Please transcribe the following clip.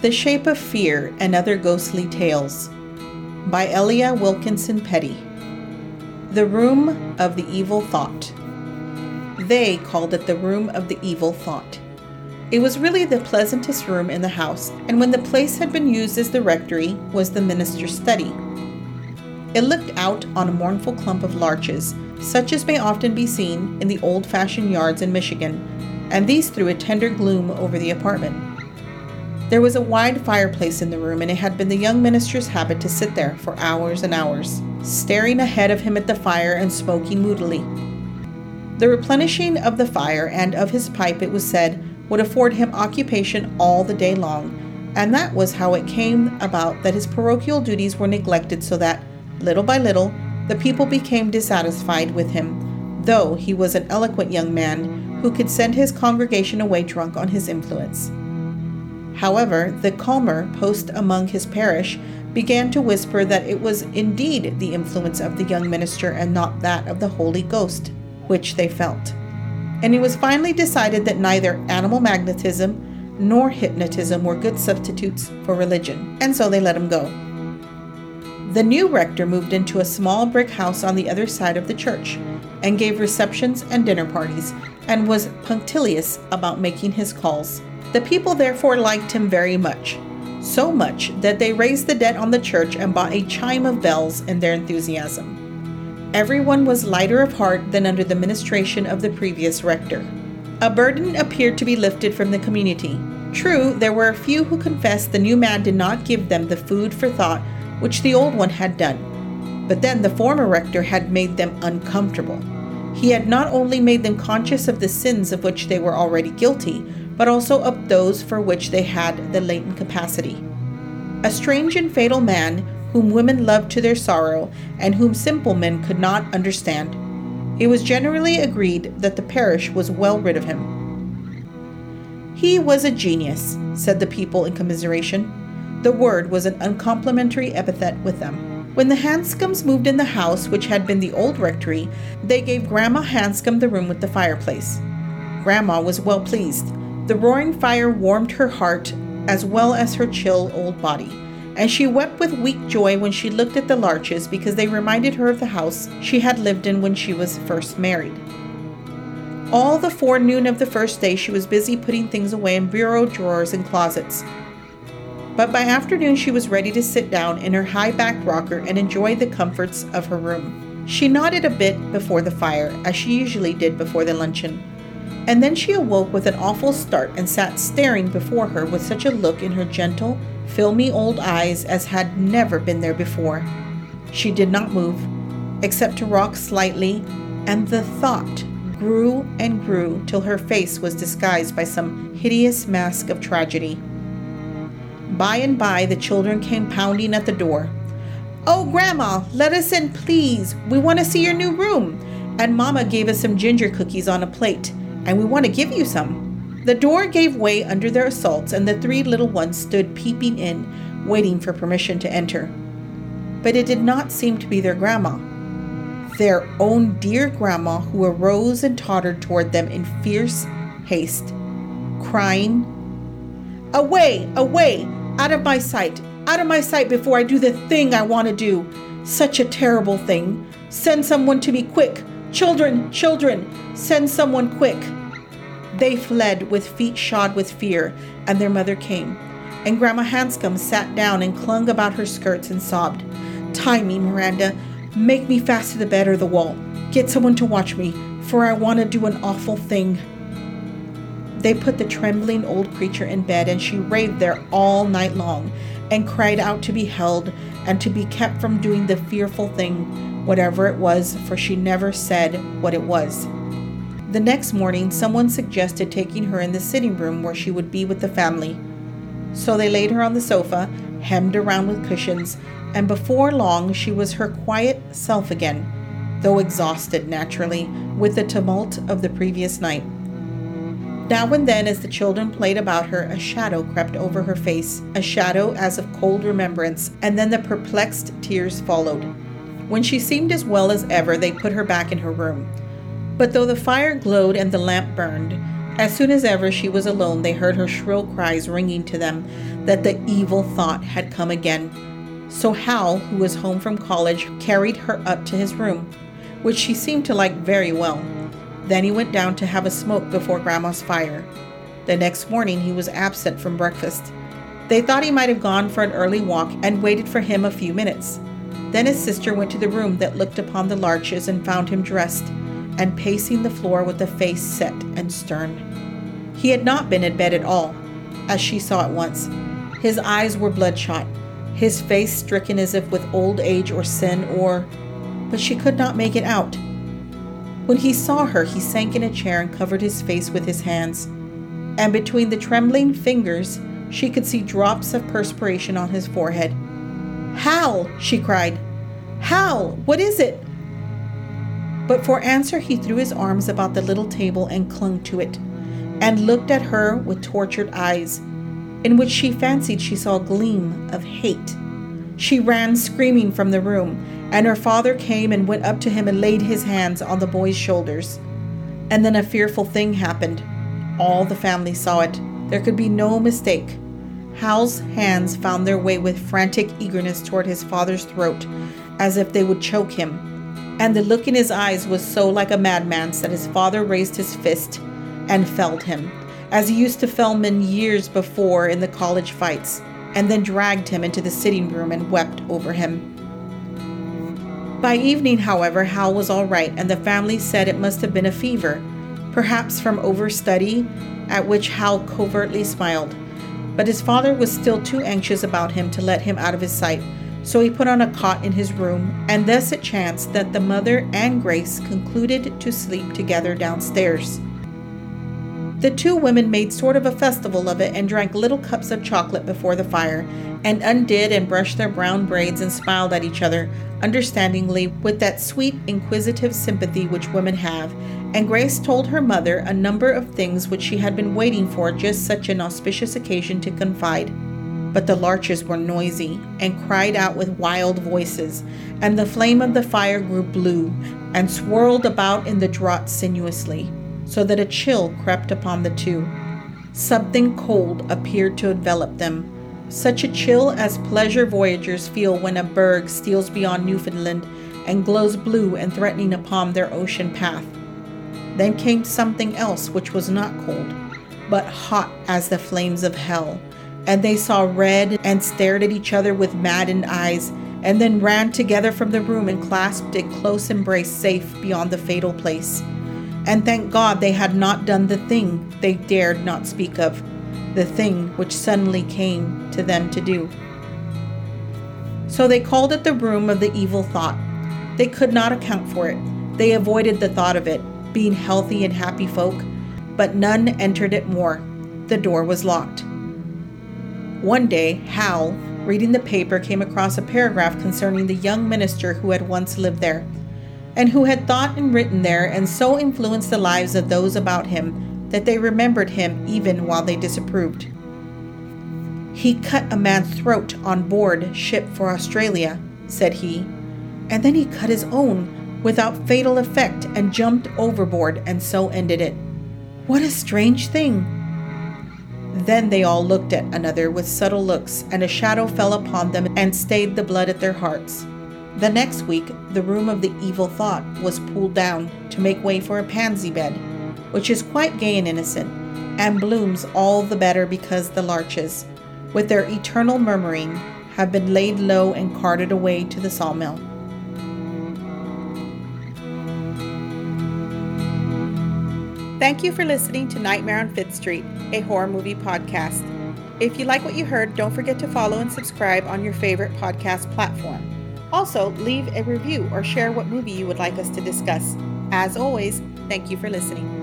The Shape of Fear and Other Ghostly Tales by Elia Wilkinson Peattie. The Room of the Evil Thought. They called it the Room of the Evil Thought. It was really the pleasantest room in the house, and when the place had been used as the rectory, was the minister's study. It looked out on a mournful clump of larches, such as may often be seen in the old fashioned yards in Michigan, and these threw a tender gloom over the apartment. There was a wide fireplace in the room, and it had been the young minister's habit to sit there for hours and hours, staring ahead of him at the fire and smoking moodily. The replenishing of the fire and of his pipe, it was said, would afford him occupation all the day long, and that was how it came about that his parochial duties were neglected so that, little by little, the people became dissatisfied with him, though he was an eloquent young man who could send his congregation away drunk on his influence. However, the calmer post among his parish began to whisper that it was indeed the influence of the young minister and not that of the Holy Ghost, which they felt. And it was finally decided that neither animal magnetism nor hypnotism were good substitutes for religion, and so they let him go. The new rector moved into a small brick house on the other side of the church and gave receptions and dinner parties and was punctilious about making his calls. The people therefore liked him very much, so much that they raised the debt on the church and bought a chime of bells in their enthusiasm. Everyone was lighter of heart than under the ministration of the previous rector. A burden appeared to be lifted from the community. True, there were a few who confessed the new man did not give them the food for thought which the old one had done. But then the former rector had made them uncomfortable. He had not only made them conscious of the sins of which they were already guilty, but also of those for which they had the latent capacity. A strange and fatal man whom women loved to their sorrow and whom simple men could not understand. It was generally agreed that the parish was well rid of him. He was a genius, said the people in commiseration. The word was an uncomplimentary epithet with them. When the Hanscoms moved in the house which had been the old rectory, they gave Grandma Hanscom the room with the fireplace. Grandma was well pleased. The roaring fire warmed her heart as well as her chill old body, and she wept with weak joy when she looked at the larches because they reminded her of the house she had lived in when she was first married. All the forenoon of the first day she was busy putting things away in bureau drawers and closets. But by afternoon she was ready to sit down in her high backed rocker and enjoy the comforts of her room. She nodded a bit before the fire, as she usually did before the luncheon and then she awoke with an awful start and sat staring before her with such a look in her gentle, filmy old eyes as had never been there before. She did not move, except to rock slightly, and the thought grew and grew till her face was disguised by some hideous mask of tragedy. By and by, the children came pounding at the door. Oh, Grandma, let us in, please. We want to see your new room. And Mama gave us some ginger cookies on a plate and we want to give you some. The door gave way under their assaults, and the three little ones stood peeping in, waiting for permission to enter. But it did not seem to be their grandma. Their own dear grandma, who arose and tottered toward them in fierce haste, crying, Away, away, out of my sight, out of my sight before I do the thing I want to do. Such a terrible thing. Send someone to me quick. Children, children, send someone quick. They fled with feet shod with fear, and their mother came. And Grandma Hanscom sat down and clung about her skirts and sobbed. Tie me, Miranda. Make me fast to the bed or the wall. Get someone to watch me, for I want to do an awful thing. They put the trembling old creature in bed, and she raved there all night long, and cried out to be held and to be kept from doing the fearful thing, whatever it was, for she never said what it was. The next morning, someone suggested taking her in the sitting room where she would be with the family. So they laid her on the sofa, hemmed around with cushions, and before long she was her quiet self again, though exhausted naturally with the tumult of the previous night. Now and then, as the children played about her, a shadow crept over her face, a shadow as of cold remembrance, and then the perplexed tears followed. When she seemed as well as ever, they put her back in her room. But though the fire glowed and the lamp burned, As soon as ever she was alone, they heard her shrill cries ringing to them that the evil thought had come again. So Hal, who was home from college, carried her up to his room, which she seemed to like very well. Then he went down to have a smoke before Grandma's fire. The next morning he was absent from breakfast. They thought he might have gone for an early walk and waited for him a few minutes. Then his sister went to the room that looked upon the larches and found him dressed and pacing the floor with a face set and stern. He had not been in bed at all, as she saw at once. His eyes were bloodshot, his face stricken as if with old age or sin or. But she could not make it out. When he saw her, he sank in a chair and covered his face with his hands. And between the trembling fingers, she could see drops of perspiration on his forehead. Hal, she cried. Hal, what is it? But for answer, he threw his arms about the little table and clung to it, and looked at her with tortured eyes, in which she fancied she saw a gleam of hate. She ran screaming from the room, and her father came and went up to him and laid his hands on the boy's shoulders. And then a fearful thing happened. All the family saw it. There could be no mistake. Hal's hands found their way with frantic eagerness toward his father's throat, as if they would choke him. And the look in his eyes was so like a madman's that his father raised his fist and felled him, as he used to fell men years before in the college fights, and then dragged him into the sitting room and wept over him. By evening, however, Hal was all right, and the family said it must have been a fever, perhaps from overstudy, at which Hal covertly smiled. But his father was still too anxious about him to let him out of his sight, so he put on a cot in his room, and thus it chanced that the mother and Grace concluded to sleep together downstairs. The two women made sort of a festival of it and drank little cups of chocolate before the fire, and undid and brushed their brown braids and smiled at each other understandingly with that sweet, inquisitive sympathy which women have, and Grace told her mother a number of things which she had been waiting for just such an auspicious occasion to confide. But the larches were noisy and cried out with wild voices, and the flame of the fire grew blue and swirled about in the draught sinuously, so that a chill crept upon the two. Something cold appeared to envelop them, such a chill as pleasure voyagers feel when a berg steals beyond Newfoundland and glows blue and threatening upon their ocean path. Then came something else which was not cold, but hot as the flames of hell. And they saw red and stared at each other with maddened eyes, and then ran together from the room and clasped in close embrace safe beyond the fatal place. And thank God they had not done the thing they dared not speak of, the thing which suddenly came to them to do. So they called it the room of the evil thought. They could not account for it. They avoided the thought of it, being healthy and happy folk, but none entered it more. The door was locked. One day, Hal, reading the paper, came across a paragraph concerning the young minister who had once lived there, and who had thought and written there and so influenced the lives of those about him that they remembered him even while they disapproved. He cut a man's throat on board ship for Australia, said he, and then he cut his own without fatal effect and jumped overboard, and so ended it. What a strange thing! Then they all looked at another with subtle looks, and a shadow fell upon them and stayed the blood at their hearts. The next week, the room of the evil thought was pulled down to make way for a pansy bed, which is quite gay and innocent, and blooms all the better because the larches, with their eternal murmuring, have been laid low and carted away to the sawmill. Thank you for listening to Nightmare on Fifth Street, a horror movie podcast. If you like what you heard, don't forget to follow and subscribe on your favorite podcast platform. Also, leave a review or share what movie you would like us to discuss. As always, thank you for listening.